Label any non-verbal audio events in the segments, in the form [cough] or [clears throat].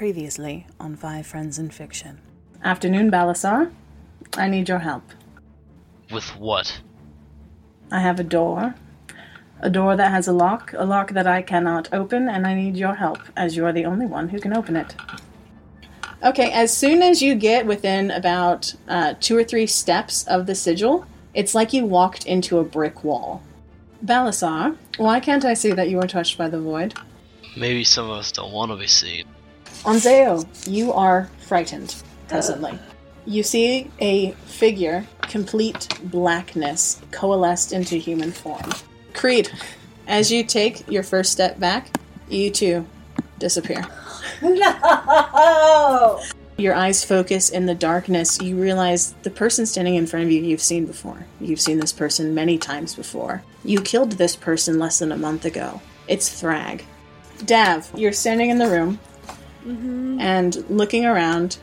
Previously on Five Friends in Fiction. Afternoon, Balasar. I need your help. With what? I have a door. A door that has a lock, a lock that I cannot open, and I need your help, as you are the only one who can open it. Okay, as soon as you get within about uh, two or three steps of the sigil, it's like you walked into a brick wall. Balasar, why can't I see that you are touched by the void? Maybe some of us don't want to be seen. Onzeo, you are frightened presently. You see a figure, complete blackness, coalesced into human form. Creed, as you take your first step back, you too disappear. No! Your eyes focus in the darkness. You realize the person standing in front of you you've seen before. You've seen this person many times before. You killed this person less than a month ago. It's Thrag. Dav, you're standing in the room Mm-hmm. and looking around.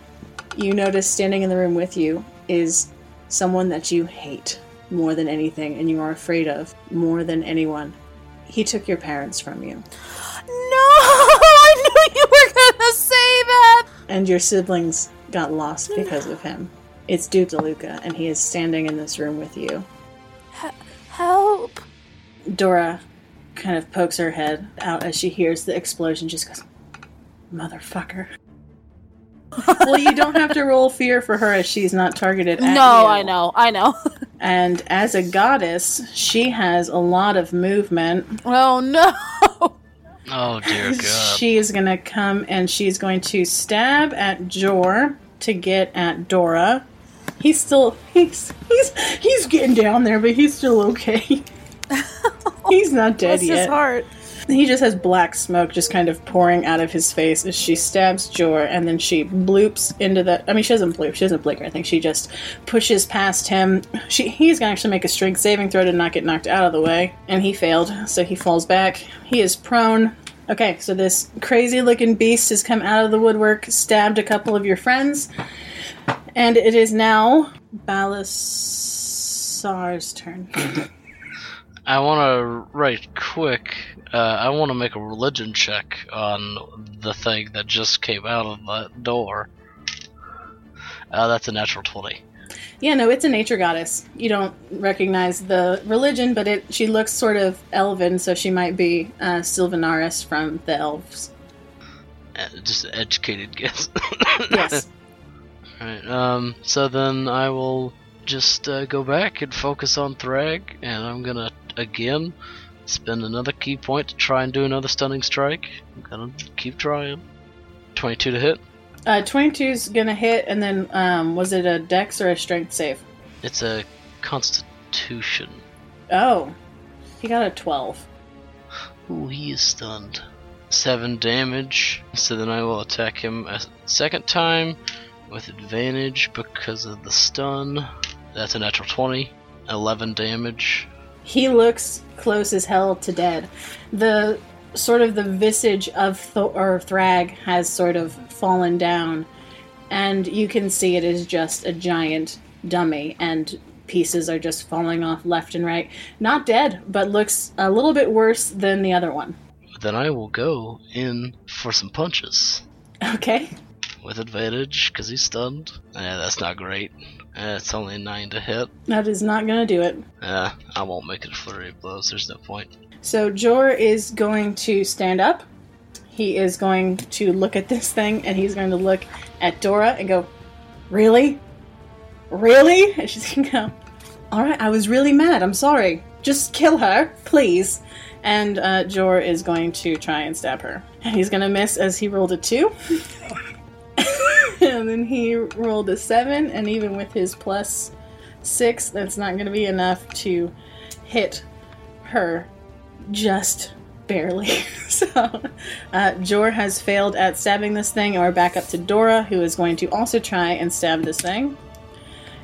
You notice standing in the room with you is someone that you hate more than anything and you are afraid of more than anyone. He took your parents from you, No! [laughs] I knew you were gonna say that! and your siblings got lost because of him. It's Duke DeLuca, and he is standing in this room with you. Help! Dora kind of pokes her head out as she hears the explosion, just goes, Motherfucker. [laughs] well, you don't have to roll fear for her as she's not targeted at No, you. I know, I know. [laughs] And as a goddess, she has a lot of movement. oh no! Oh dear [laughs] God. She is going to come and she's going to stab at Jor to get at Dora. He's still he's he's he's getting down there, but he's still okay. he's not dead Bless his yet. heart. [laughs] He just has black smoke just kind of pouring out of his face as she stabs Jor, and then she bloops into the. I mean, she doesn't bloop. She doesn't blink I think She just pushes past him. She he's gonna actually make a strength saving throw to not get knocked out of the way, and he failed, so he falls back. He is prone. Okay, so this crazy looking beast has come out of the woodwork, stabbed a couple of your friends, and it is now Balasar's turn. [laughs] I want to right quick. Uh, I want to make a religion check on the thing that just came out of that door. Uh, that's a natural twenty. Yeah, no, it's a nature goddess. You don't recognize the religion, but it she looks sort of elven, so she might be uh, Sylvanaris from the elves. Uh, just an educated guess. Yes. [laughs] Right. Um. So then I will just uh, go back and focus on Thrag, and I'm gonna again spend another ki point to try and do another stunning strike. I'm gonna keep trying. Twenty-two to hit. Uh, 22's gonna hit, and then um, was it a dex or a strength save? It's a Constitution. Oh, he got a 12. Ooh, he is stunned. Seven damage. So then I will attack him a second time with advantage because of the stun. That's a natural 20. 11 damage. He looks close as hell to dead. The sort of the visage of Th- or Thrag has sort of fallen down, and you can see it is just a giant dummy, and pieces are just falling off left and right. Not dead, but looks a little bit worse than the other one. Then I will go in for some punches Okay. With advantage because he's stunned. Yeah, that's not great. Uh, it's only 9 to hit. That is not going to do it. Uh, I won't make it a flurry of blows. There's no point. So Jor is going to stand up. He is going to look at this thing and he's going to look at Dora and go, Really? Really? [laughs] And she's going to go, Alright, I was really mad. I'm sorry. Just kill her, please. And uh, Jor is going to try and stab her. And he's going to miss as he rolled a 2. [laughs] [laughs] and then he rolled a 7. And even with his plus 6, that's not going to be enough to hit her just barely. [laughs] so, uh, Jor has failed at stabbing this thing, and we're back up to Dora, who is going to also try and stab this thing.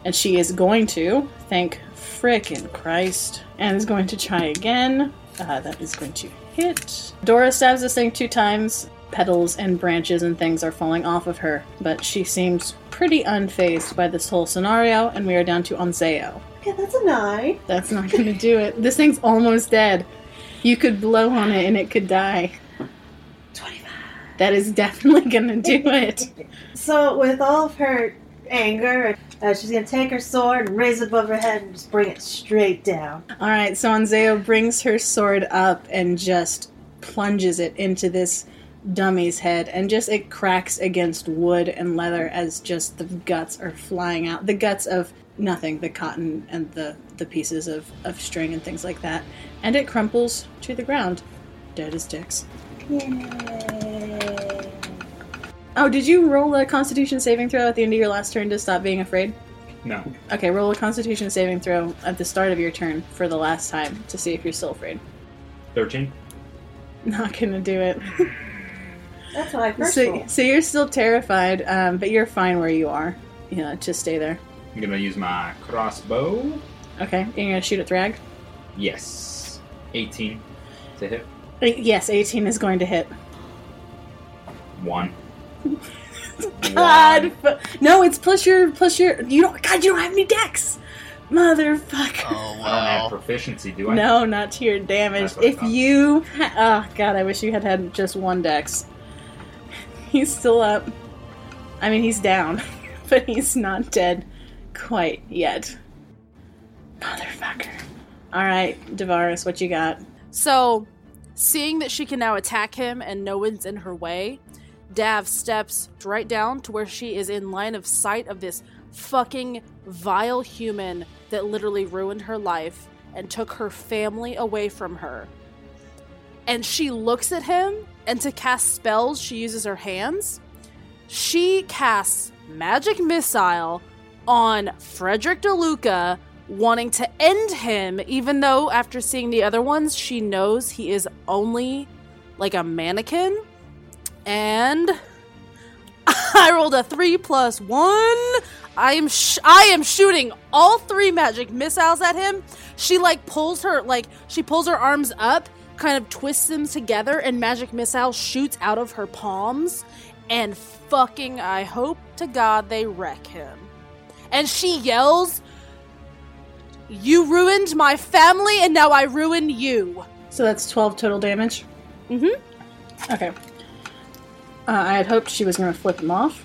And she is going to, thank frickin' Christ, and is going to try again. Uh, that is going to hit. Dora stabs this thing two times. Petals and branches and things are falling off of her, but she seems pretty unfazed by this whole scenario, and we are down to Onzeo. Okay, that's a nine. That's not gonna do it. This thing's almost dead. You could blow on it and it could die. 25. That is definitely gonna do [laughs] it. So, with all of her anger, uh, she's gonna take her sword and raise it above her head and just bring it straight down. All right, so Onzeo brings her sword up and just plunges it into this dummy's head, and just it cracks against wood and leather as just the guts are flying out. The guts of nothing, the cotton and the the pieces of of string and things like that, and it crumples to the ground, dead as dicks. Yay. Oh, did you roll a Constitution saving throw at the end of your last turn to stop being afraid? No. Okay, roll a Constitution saving throw at the start of your turn for the last time to see if you're still afraid. 13. Not gonna do it. [laughs] That's what I first So, rolled. so you're still terrified, um, but you're fine where you are. You know, just stay there. I'm gonna use my crossbow. Okay, you're gonna shoot at Thrag. Yes. 18 to hit. Uh, Yes, 18 is going to hit. One. [laughs] God, One. fu- no, it's plus your plus your. You don't. God, you don't have any dex, motherfucker. Oh I don't have wow. proficiency, do I? No, not to your damage. That's what I If thought. you, ha- oh god, I wish you had had just one dex. He's still up. I mean, he's down, [laughs] but he's not dead quite yet. Motherfucker. All right, Devaris, what you got? So, seeing that she can now attack him and no one's in her way, Dav steps right down to where she is in line of sight of this fucking vile human that literally ruined her life and took her family away from her. And she looks at him, and to cast spells, she uses her hands. She casts Magic Missile on Frederick DeLuca, wanting to end him, even though after seeing the other ones, she knows he is only like a mannequin. And [laughs] I rolled a three plus one. I am sh- I am shooting all three magic missiles at him. She like pulls her like she pulls her arms up, kind of twists them together, and magic missile shoots out of her palms. And fucking, I hope to God they wreck him. And she yells, "You ruined my family, and now I ruin you." So that's 12 total damage? Mm Mhm. Okay. Uh, I had hoped she was going to flip him off.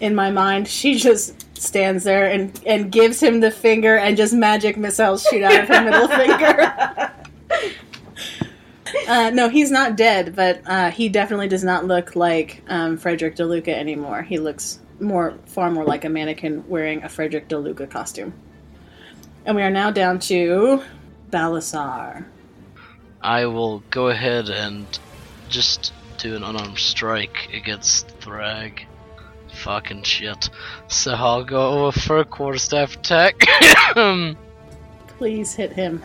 In my mind, she just stands there and, and gives him the finger, and just magic missiles shoot out of her middle [laughs] finger. Uh, no, he's not dead, but uh, he definitely does not look like um, Frederick DeLuca anymore. He looks more, far more like a mannequin wearing a Frederick DeLuca costume. And we are now down to Balasar. I will go ahead and just do an unarmed strike against Thrag. Fucking shit. So I'll go for a quarterstaff attack. [coughs] Please hit him.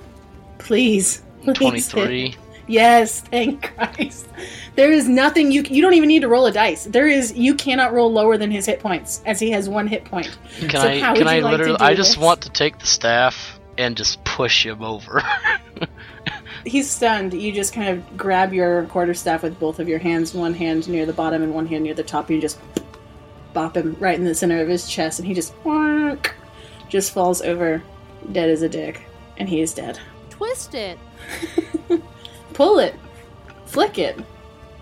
Please. [laughs] Please hit 23. Yes, thank [laughs] Christ. There is nothing you you don't even need to roll a dice. There is you cannot roll lower than his hit points as he has one hit point. Can So I how can I like literally I just this? want to take the staff and just push him over. [laughs] He's stunned. You just kind of grab your quarterstaff with both of your hands, one hand near the bottom and one hand near the top, and you just bop him right in the center of his chest, and he just wonk, just falls over, dead as a dick, and he is dead. Twist it. [laughs] Pull it, flick it.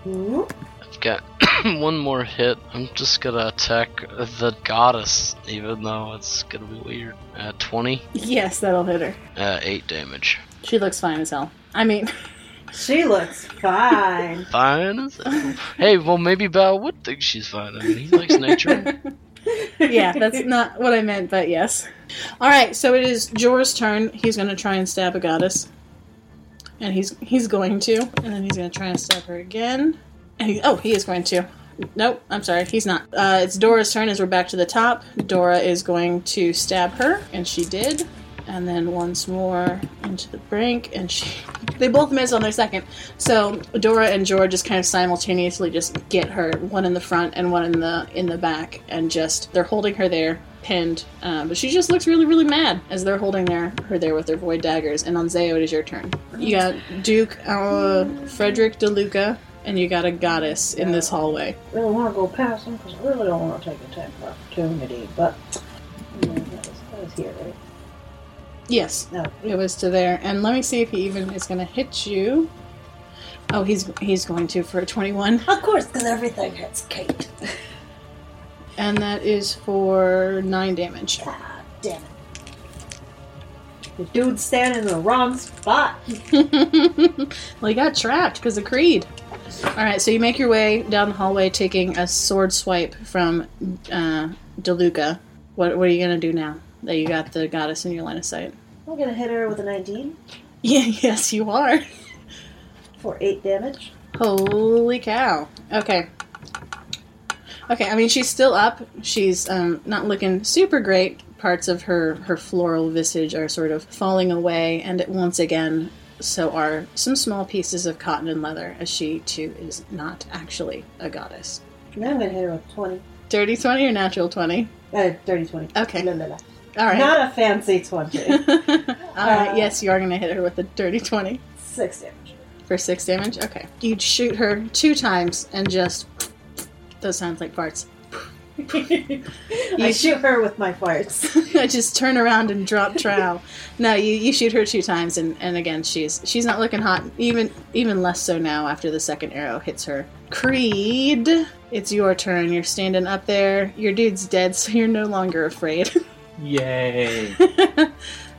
I've got [clears throat] one more hit. I'm just gonna attack the goddess, even though it's gonna be weird. Uh, 20, Yes, that'll hit her. uh, 8 damage. She looks fine as hell. I mean, [laughs] She looks fine. [laughs] Fine as hell. Hey, well, maybe Bao would think she's fine. I mean, he likes nature. [laughs] yeah, that's not what I meant, but yes. All right, so it is Jor's turn. He's going to try and stab a goddess, and he's he's going to, and then he's going to try and stab her again. And he, oh, he is going to. Nope, I'm sorry, he's not. Uh, it's Dora's turn as we're back to the top. Dora is going to stab her, and she did. And then once more into the brink, and she. [laughs] They both miss on their second. So Dora and George just kind of simultaneously just get her, one in the front and one in the in the back, and just they're holding her there, pinned. Um, but she just looks really, really mad as they're holding their her there with their void daggers. And Onzeo, it is your turn. You got Duke, uh, Frederick DeLuca, and you got a goddess in this hallway. really want to go past them because I really don't want to take attack of opportunity, but you know, that, was, that was here, right? Yes, No. it was to there. And let me see if he even is going to hit you. Oh, he's he's going to for a 21. Of course, because everything hits Kate. [laughs] And that is for 9 damage. Ah, damn it. The dude's standing in the wrong spot. [laughs] well, he got trapped because of Creed. Alright, so you make your way down the hallway taking a sword swipe from uh, DeLuca. What, what are you going to do now that you got the goddess in your line of sight? I'm gonna hit her with a 19 [laughs] Yeah, yes, you are. for 8 damage. Holy cow. Okay. Okay, I mean she's still up. She's um, not looking super great. Parts of her her floral visage are sort of falling away, and once again, so are some small pieces of cotton and leather, as she too is not actually a goddess. Now I'm gonna hit her with 20. Dirty twenty or natural twenty? Uh, dirty 20. Okay. La, la, la. All right. Not a fancy 20. [laughs] All right. Uh, Yes, you are going to hit her with a dirty twenty. 6 damage. For six damage? Okay. You'd shoot her two times and just. Those sounds like farts. [laughs] I shoot her with my farts. [laughs] I just turn around and drop trow. No, you, you shoot her two times, and, and again she's she's not looking hot. Even even less so now after the second arrow hits her. Creed, it's your turn. You're standing up there. Your dude's dead, so you're no longer afraid. [laughs] Yay!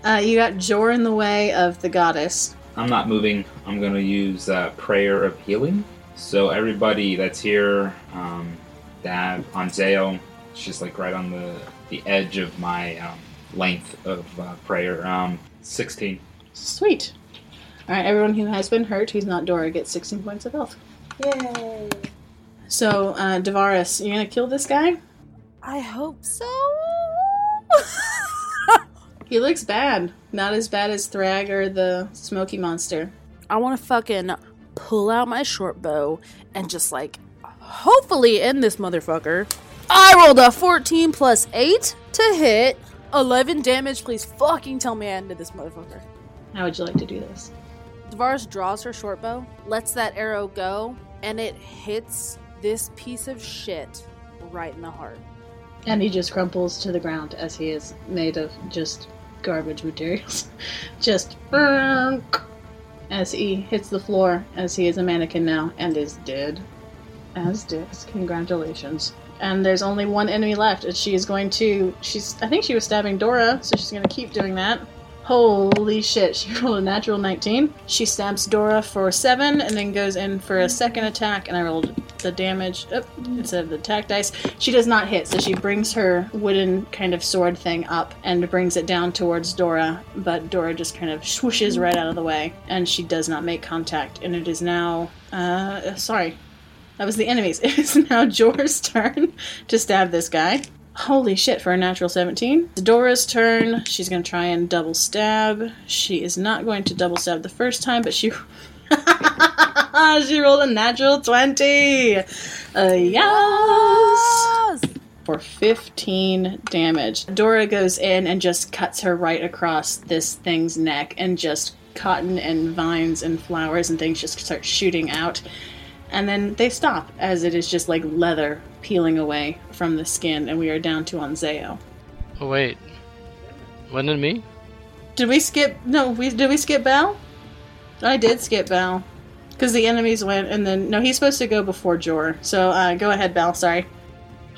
uh, you got Jor in the way of the goddess. I'm not moving. I'm gonna use uh, prayer of healing. So everybody that's here, um, Dav, Onzeo, she's like right on the the edge of my um, length of uh, prayer. Um, 16. Sweet. All right, everyone who has been hurt, who's not Dora, gets 16 points of health. Yay. So, uh, Davaris, you're gonna kill this guy? I hope so. [laughs] He looks bad. Not as bad as Thrag or the Smoky Monster. I want to fucking pull out my short bow and just like hopefully end this motherfucker. I rolled a 14 plus 8 to hit. 11 damage. Please fucking tell me I ended this motherfucker. How would you like to do this? Davaris draws her short bow, lets that arrow go, and it hits this piece of shit right in the heart. And he just crumples to the ground as he is made of just garbage materials. [laughs] just as he hits the floor, as he is a mannequin now and is dead. As Dix, congratulations. And there's only one enemy left, and she is going to. She's. I think she was stabbing Dora, so she's going to keep doing that. Holy shit, she [laughs] rolled a natural 19. She stabs Dora for 7 and then goes in for a second attack, and I rolled the damage oh, instead of the attack dice. She does not hit, so she brings her wooden kind of sword thing up and brings it down towards Dora, but Dora just kind of swooshes right out of the way, and she does not make contact. And it is now. Uh, sorry. That was the enemies. [laughs] It is now Jor's [laughs] turn to stab this guy. Holy shit, for a natural 17. It's Dora's turn. She's going to try and double stab. She is not going to double stab the first time, but she. [laughs] she rolled a natural 20! Uh, yes! For 15 damage. Dora goes in and just cuts her right across this thing's neck, and just cotton and vines and flowers and things just start shooting out. And then they stop as it is just like leather peeling away from the skin, and we are down to Onzeo. Oh wait, wasn't it me? Did we skip? No, we did we skip Bal? I did skip Bal because the enemies went, and then no, he's supposed to go before Jor. So uh, go ahead, Bal. Sorry.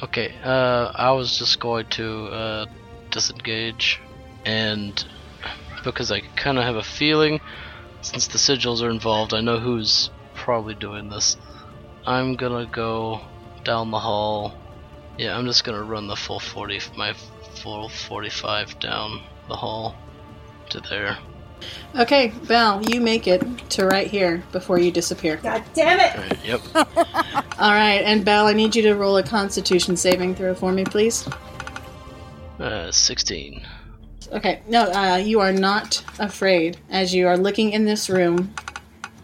Okay, uh, I was just going to uh, disengage, and because I kind of have a feeling, since the sigils are involved, I know who's probably doing this. I'm gonna go down the hall. Yeah, I'm just gonna run the full 40, my full 45 down the hall to there. Okay, Bal, you make it to right here before you disappear. God damn it! Alright, yep. [laughs] All right, and Bal, I need you to roll a Constitution saving throw for me, please. Uh, 16. Okay, no, uh, you are not afraid. As you are looking in this room,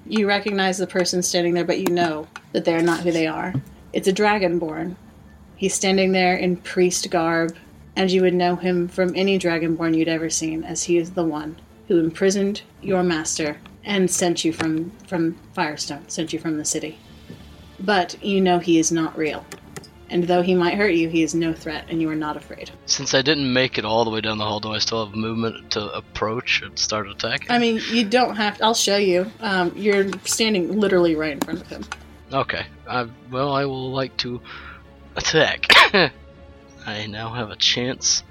you recognize the person standing there, but you know that they are not who they are. It's a dragonborn. He's standing there in priest garb, and you would know him from any dragonborn you'd ever seen, as he is the one who imprisoned your master and sent you from from Firestone, sent you from the city. But you know he is not real. And though he might hurt you, he is no threat, and you are not afraid. Since I didn't make it all the way down the hall, do I still have movement to approach and start attacking? I mean, you don't have. I'll show you. Um, you're standing literally right in front of him. Okay. I, well, I will like to attack. [coughs] I now have a chance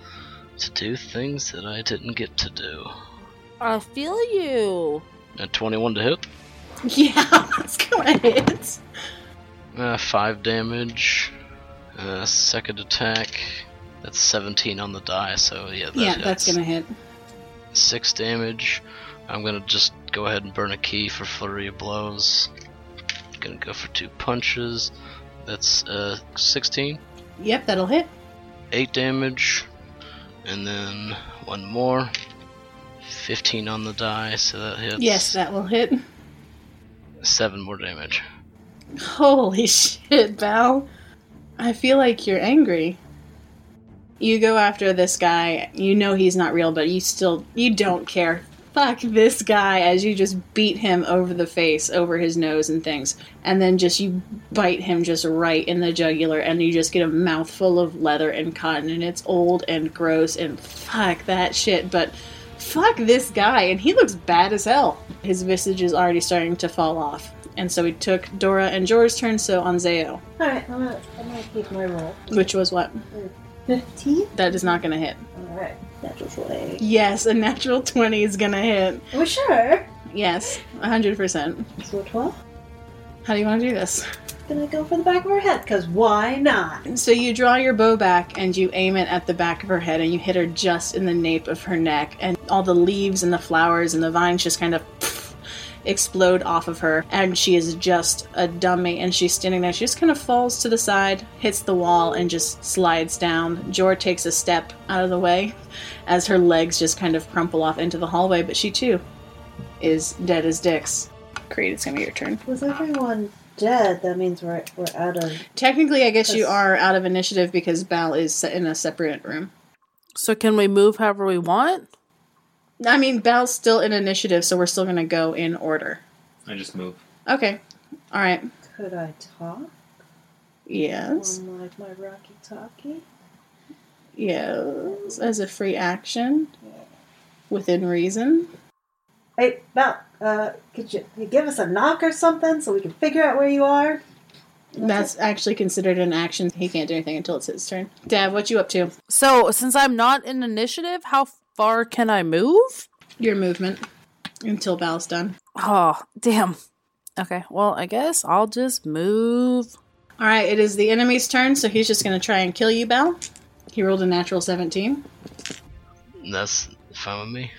to do things that I didn't get to do. I feel you. A 21 to hit. [laughs] Yeah, that's gonna hit. Uh, 5 damage. Uh, second attack. That's 17 on the die, so yeah, that yeah, hits. that's gonna hit. 6 damage. I'm gonna just go ahead and burn a ki for flurry of blows. Gonna go for two punches. That's uh 16. Yep, that'll hit. 8 damage. And then one more. 15 on the die, so that hits. Yes, that will hit. 7 more damage. Holy [laughs] shit, Bal. I feel like you're angry. You go after this guy, you know he's not real, but you still you don't care. Fuck this guy as you just beat him over the face, over his nose and things. And then just you bite him just right in the jugular and you just get a mouthful of leather and cotton and it's old and gross and fuck that shit, but fuck this guy and he looks bad as hell. His visage is already starting to fall off. And so we took Dora and Jor's turn, so Onzeo, Alright, I'm gonna, I'm gonna keep my roll. which was what? 15? That is not going to hit. Alright, natural 20. Yes, a natural 20 is going to hit. Are we sure? Yes, 100%. So 12? How do you want to do this? Gonna go for the back of her head, because why not? So you draw your bow back and you aim it at the back of her head and you hit her just in the nape of her neck, and all the leaves and the flowers and the vines just kind of explode off of her, and she is just a dummy. And she's standing there. She just kind of falls to the side, hits the wall, and just slides down. Jor takes a step out of the way as her legs just kind of crumple off into the hallway, but she too is dead as dicks. Creed, it's gonna be your turn. With everyone dead, that means we're, we're out of. Technically, I guess you are out of initiative because Bal is se- in a separate room. So can we move however we want? I mean, Bal's still in initiative, so we're still gonna go in order. I just move. Okay. All right. Could I talk? Yes. On like my Rocky Talkie? Yes. As a free action, within reason. Hey, Belle, uh, could you give us a knock or something so we can figure out where you are? That's actually considered an action. He can't do anything until it's his turn. Dav, what you up to? So since I'm not in initiative, how far can I move? Your movement until Bal's done. Oh, damn. Okay, well, I guess I'll just move. All right. It is the enemy's turn, so he's just gonna try and kill you, Bal. He rolled a natural seventeen. That's fine with me.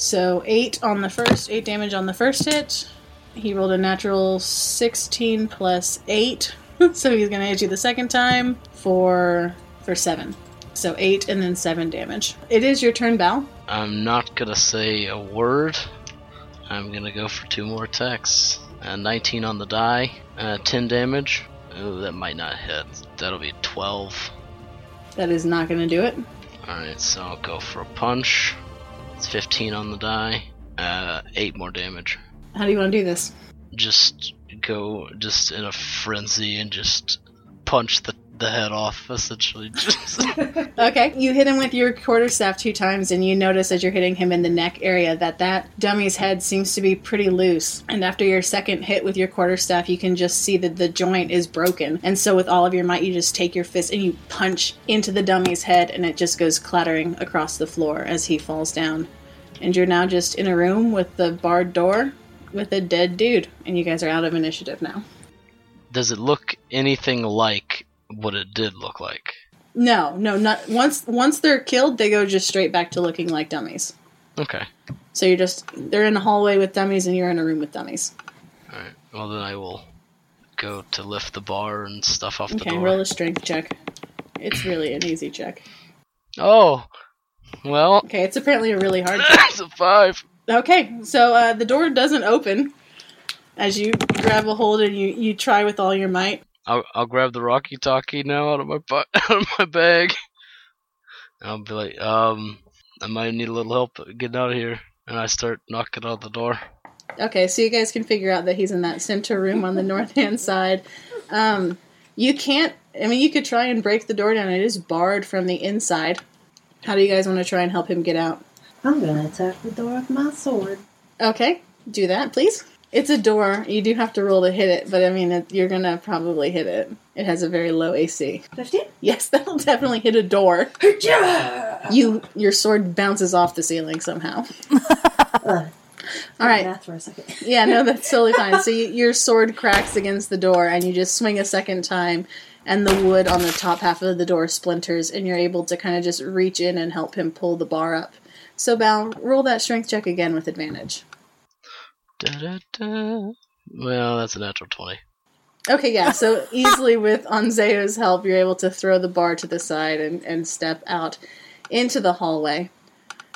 So eight on the first, eight damage on the first hit. He rolled a natural sixteen plus eight, [laughs] so he's gonna hit you the second time for for seven. So eight and then seven damage. It is your turn, Bal. I'm not gonna say a word. I'm gonna go for two more attacks. Uh, 19 on the die, uh, 10 damage. Oh, that might not hit. That'll be 12. That is not gonna do it. Alright, so I'll go for a punch. It's 15 on the die, uh, 8 more damage. How do you want to do this? Just go just in a frenzy and just punch the, the head off, essentially. Just [laughs] [laughs] Okay, you hit him with your quarterstaff two times, and you notice as you're hitting him in the neck area that that dummy's head seems to be pretty loose. And after your second hit with your quarterstaff, you can just see that the joint is broken. And so, with all of your might, you just take your fist and you punch into the dummy's head, and it just goes clattering across the floor as he falls down. And you're now just in a room with the barred door with a dead dude, and you guys are out of initiative now. Does it look anything like what it did look like? No, no, not once. Once they're killed, they go just straight back to looking like dummies. Okay. So you're just they're in a hallway with dummies and you're in a room with dummies. Alright. Well, then I will go to lift the bar and stuff off the door. Okay, roll a strength check. It's really an easy check. Oh! Well, Okay, it's apparently a really hard [laughs] check. it's a 5. Okay, so uh, the door doesn't open as you grab a hold and you, you try with all your might. I'll, I'll grab the Rocky Talkie now out of my bu- [laughs] out of my bag. And I'll be like, um, I might need a little help getting out of here. And I start knocking on the door. Okay, so you guys can figure out that he's in that center room on the north hand side. Um, You can't. I mean, you could try and break the door down. It is barred from the inside. How do you guys want to try and help him get out? I'm gonna attack the door with my sword. Okay, do that, please. It's a door. You do have to roll to hit it, but I mean, it, you're gonna probably hit it. It has a very low AC. 15? Yes, [laughs] that'll definitely hit a door. Yeah! You, your sword bounces off the ceiling somehow. Uh, [laughs] All right. Math for a second. Yeah, no, [laughs] that's totally fine. So you, your sword cracks against the door, and you just swing a second time, and the wood on the top half of the door splinters, and you're able to kind of just reach in and help him pull the bar up. So, Bal, roll that strength check again with advantage. Da-da-da. Well, that's a natural 20. Okay, yeah, so [laughs] easily with Onzeo's help, you're able to throw the bar to the side and, and step out into the hallway.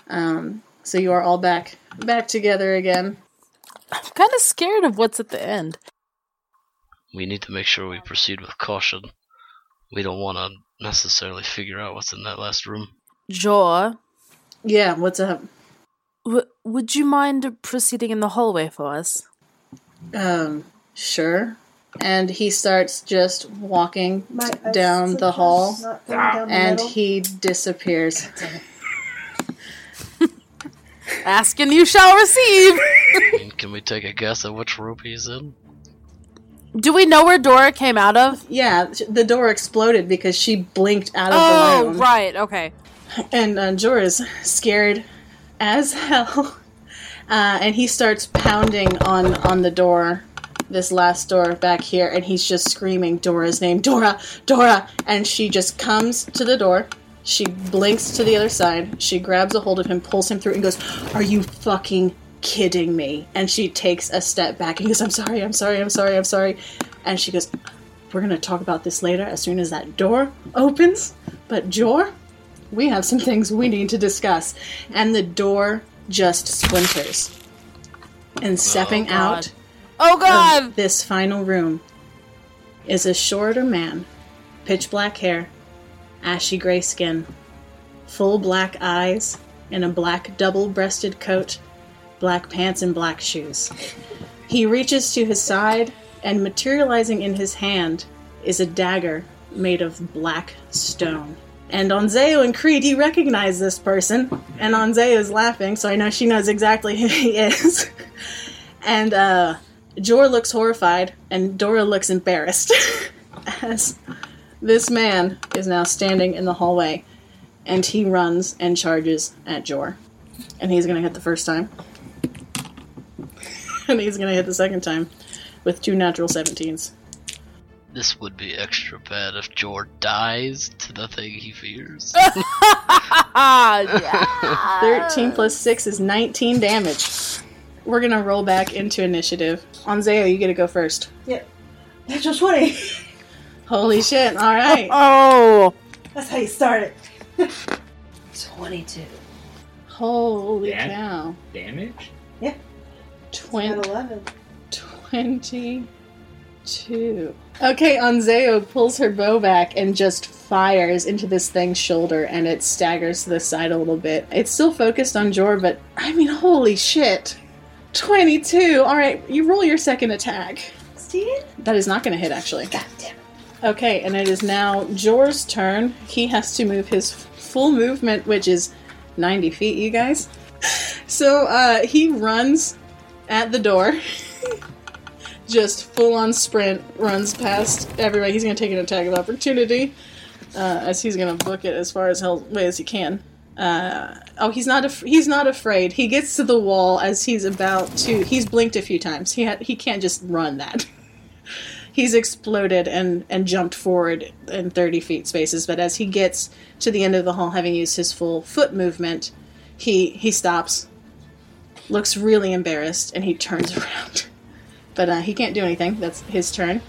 Um, so you are all back back together again. I'm kind of scared of what's at the end. We need to make sure we proceed with caution. We don't want to necessarily figure out what's in that last room. Jor, Yeah, what's up? W- would you mind proceeding in the hallway for us? Um, sure. And he starts just walking My- I down the hall, down the and middle. he disappears. [laughs] Ask and you shall receive. [laughs] Can we take a guess at which room he's in? Do we know where Dora came out of? Yeah, the door exploded because she blinked out of the room. Oh, right. Okay. And uh, Jorah's scared as hell. [laughs] Uh, and he starts pounding on, on the door, this last door back here, and he's just screaming Dora's name Dora, Dora! And she just comes to the door. She blinks to the other side. She grabs a hold of him, pulls him through, and goes, Are you fucking kidding me? And she takes a step back and goes, I'm sorry, I'm sorry, I'm sorry, I'm sorry. And she goes, We're to talk about this later as soon as that door opens. But Jor, we have some things we need to discuss. And the door just splinters. And oh, stepping God. out Oh God. of this final room is a shorter man, pitch black hair, ashy gray skin, full black eyes, in a black double breasted coat, black pants, and black shoes. He reaches to his side, and materializing in his hand is a dagger made of black stone. And Onzeo and Creed, you recognize this person, and Onzeo is laughing, so I know she knows exactly who he is. [laughs] and uh, Jor looks horrified, and Dora looks embarrassed [laughs] as this man is now standing in the hallway, and he runs and charges at Jor. And he's gonna hit the first time. [laughs] and he's gonna hit the second time with two natural 17s. This would be extra bad if Jor dies to the thing he fears. Ah, [laughs] yeah. 13 plus 6 is 19 damage. We're gonna roll back into initiative. Onzeo, you get to go first. Yep. Natural 20. [laughs] Holy shit, alright. [laughs] Oh. That's how you start it. 22. Holy Yeah. cow. Damage? Got 20. 11. 22. Okay, Onzeo pulls her bow back and just fires into this thing's shoulder and it staggers to the side a little bit. It's still focused on Jor, but I mean, holy shit. 22. Alright, you roll your second attack. 16? That is not going to hit, actually. God damn it. Okay, and it is now Jor's turn. He has to move his full movement, which is 90 feet, you guys. [laughs] So uh, he runs at the door. [laughs] Just full on sprint, runs past everybody. He's going to take an attack of opportunity uh, as he's going to book it as far as hell way as he can. Uh, oh, he's not. Af- he's not afraid. He gets to the wall as he's about to. He's blinked a few times. He ha- he can't just run that [laughs] he's exploded and and jumped forward in 30 feet spaces but as he gets to the end of the hall having used his full foot movement he he stops looks really embarrassed and he turns [laughs] around but uh, he can't do anything that's his turn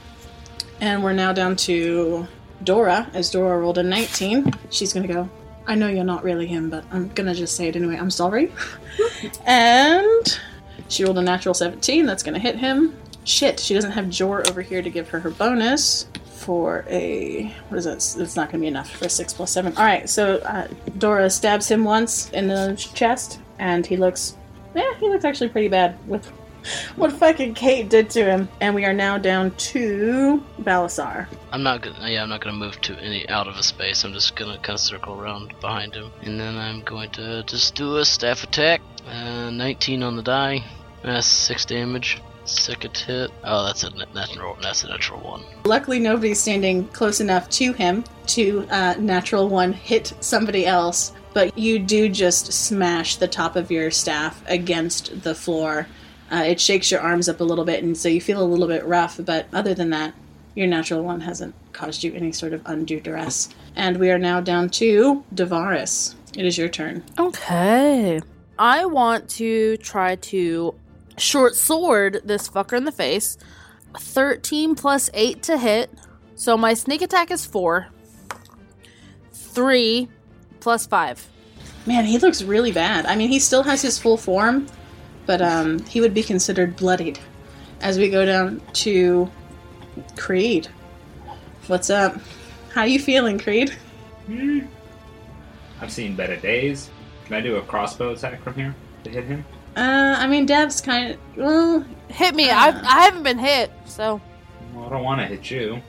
and we're now down to dora as dora rolled a 19 she's gonna go i know you're not really him but i'm gonna just say it anyway i'm sorry [laughs] and she rolled a natural 17 that's gonna hit him Shit, she doesn't have Jor over here to give her her bonus for a. What is that? It's not going to be enough for a 6 plus 7. Alright, so uh, Dora stabs him once in the chest, and he looks. Yeah, he looks actually pretty bad with [laughs] what fucking Kate did to him. And we are now down to Balasar. I'm not gonna. Yeah, I'm not gonna move to any out of a space. I'm just gonna kind of circle around behind him, and then I'm going to just do a staff attack. Uh, 19 on the die. That's six damage. Second hit. Oh, that's a nat- natural. That's a natural one. Luckily, nobody's standing close enough to him to uh, natural one hit somebody else. But you do just smash the top of your staff against the floor. Uh, it shakes your arms up a little bit, and so you feel a little bit rough. But other than that, your natural one hasn't caused you any sort of undue duress. And we are now down to Davaris. It is your turn. Okay. I want to try to short sword this fucker in the face. 13 plus 8 to hit. So my sneak attack is 4. 3 plus 5. Man, he looks really bad. I mean, he still has his full form, but um, he would be considered bloodied. As we go down to Creed. What's up? How you feeling, Creed? I've seen better days. Can I do a crossbow attack from here to hit him? Uh, I mean, Dev's kind of well. Hit me. Uh. I, I haven't been hit, so. Well, I don't want to hit you.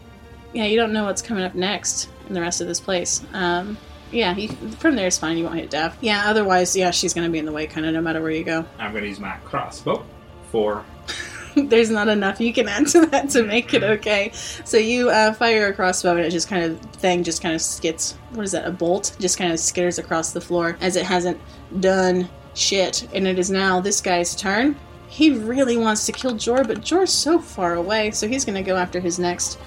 Yeah, you don't know what's coming up next in the rest of this place. Um, yeah, he, from there is fine. You won't hit Dev. Yeah, otherwise, yeah, she's gonna be in the way, kind of, no matter where you go. I'm gonna use my crossbow for [laughs] There's not enough you can add to that to make it okay. So you uh, fire a crossbow, and it just kind of thing just kind of skits. What is that? A bolt just kind of skitters across the floor as it hasn't done shit, and it is now this guy's turn. He really wants to kill Jor, but Jor's so far away, so he's gonna go after his next.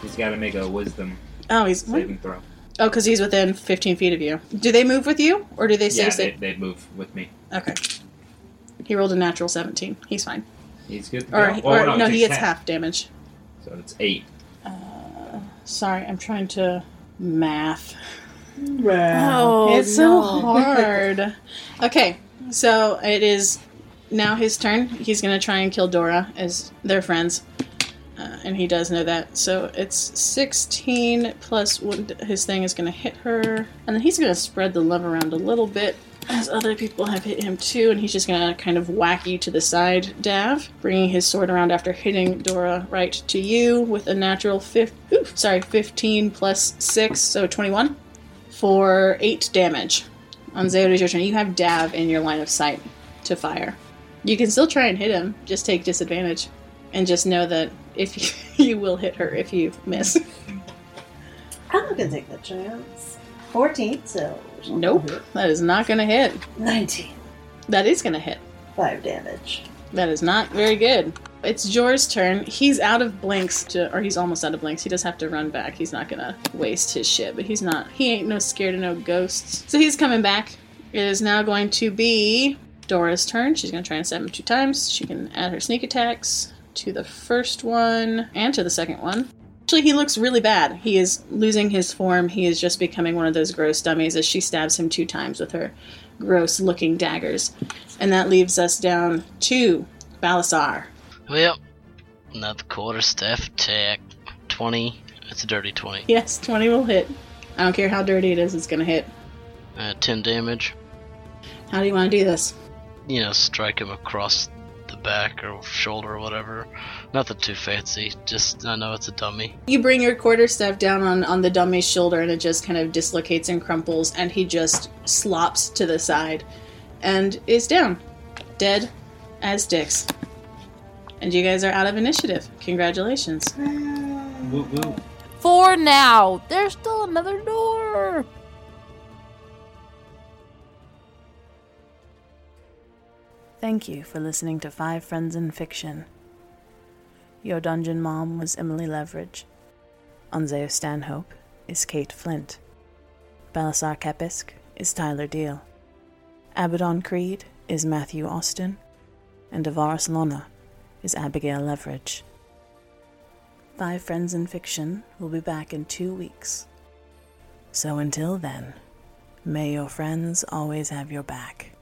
He's got to make a wisdom Oh, he's saving throw. Oh, because he's within 15 feet of you. Do they move with you, or do they stay? Yeah, stay? they, they'd move with me. Okay. He rolled a natural 17. He's fine. He's good. to Or, go. or no, he takes gets half damage. So it's eight. Sorry, I'm trying to math. Oh, it's so hard. [laughs] okay, so it is now his turn. He's gonna try and kill Dora as they're friends, uh, and he does know that. So it's 16 plus one. His thing is gonna hit her, and then he's gonna spread the love around a little bit. As other people have hit him too, and he's just gonna kind of whack you to the side, Dav, bringing his sword around after hitting Dora right to you with a natural fif- oof, sorry, 15 plus 6, so 21 for 8 damage. Onzeo, it is your turn. You have Dav in your line of sight to fire. You can still try and hit him, just take disadvantage. And just know that if you, [laughs] you will hit her if you miss. I'm not gonna take that chance. 14, so. Nope, that is not gonna hit. 19. That is gonna hit. 5 damage. That is not very good. It's Jor's turn. He's out of blinks to, or he's almost out of blinks. He does have to run back. He's not gonna waste his shit, but he's not. He ain't no scared of no ghosts. So he's coming back. It is now going to be Dora's turn. She's gonna try and stab him two times. She can add her sneak attacks to the first one and to the second one. Actually, he looks really bad. He is losing his form. He is just becoming one of those gross dummies as she stabs him two times with her gross looking daggers. And that leaves us down to Balasar. Well, another quarter staff attack. 20. It's a dirty 20. Yes, 20 will hit. I don't care how dirty it is, it's gonna hit. Uh, 10 damage. How do you want to do this? You know, strike him across back or shoulder or whatever. Nothing too fancy. Just, I know it's a dummy. You bring your quarterstaff down on, on the dummy's shoulder and it just kind of dislocates and crumples, and he just slops to the side and is down. Dead as dicks. And you guys are out of initiative. Congratulations. Woo woo. For now. There's still another door. Thank you for listening to Five Friends in Fiction. Your dungeon mom was Emily Leverage. Onzeo Stanhope is Kate Flint. Balasar Kepisk is Tyler Deal. Abaddon Creed is Matthew Austin. And Davaris Lona is Abigail Leverage. Five Friends in Fiction will be back in two weeks. So until then, may your friends always have your back.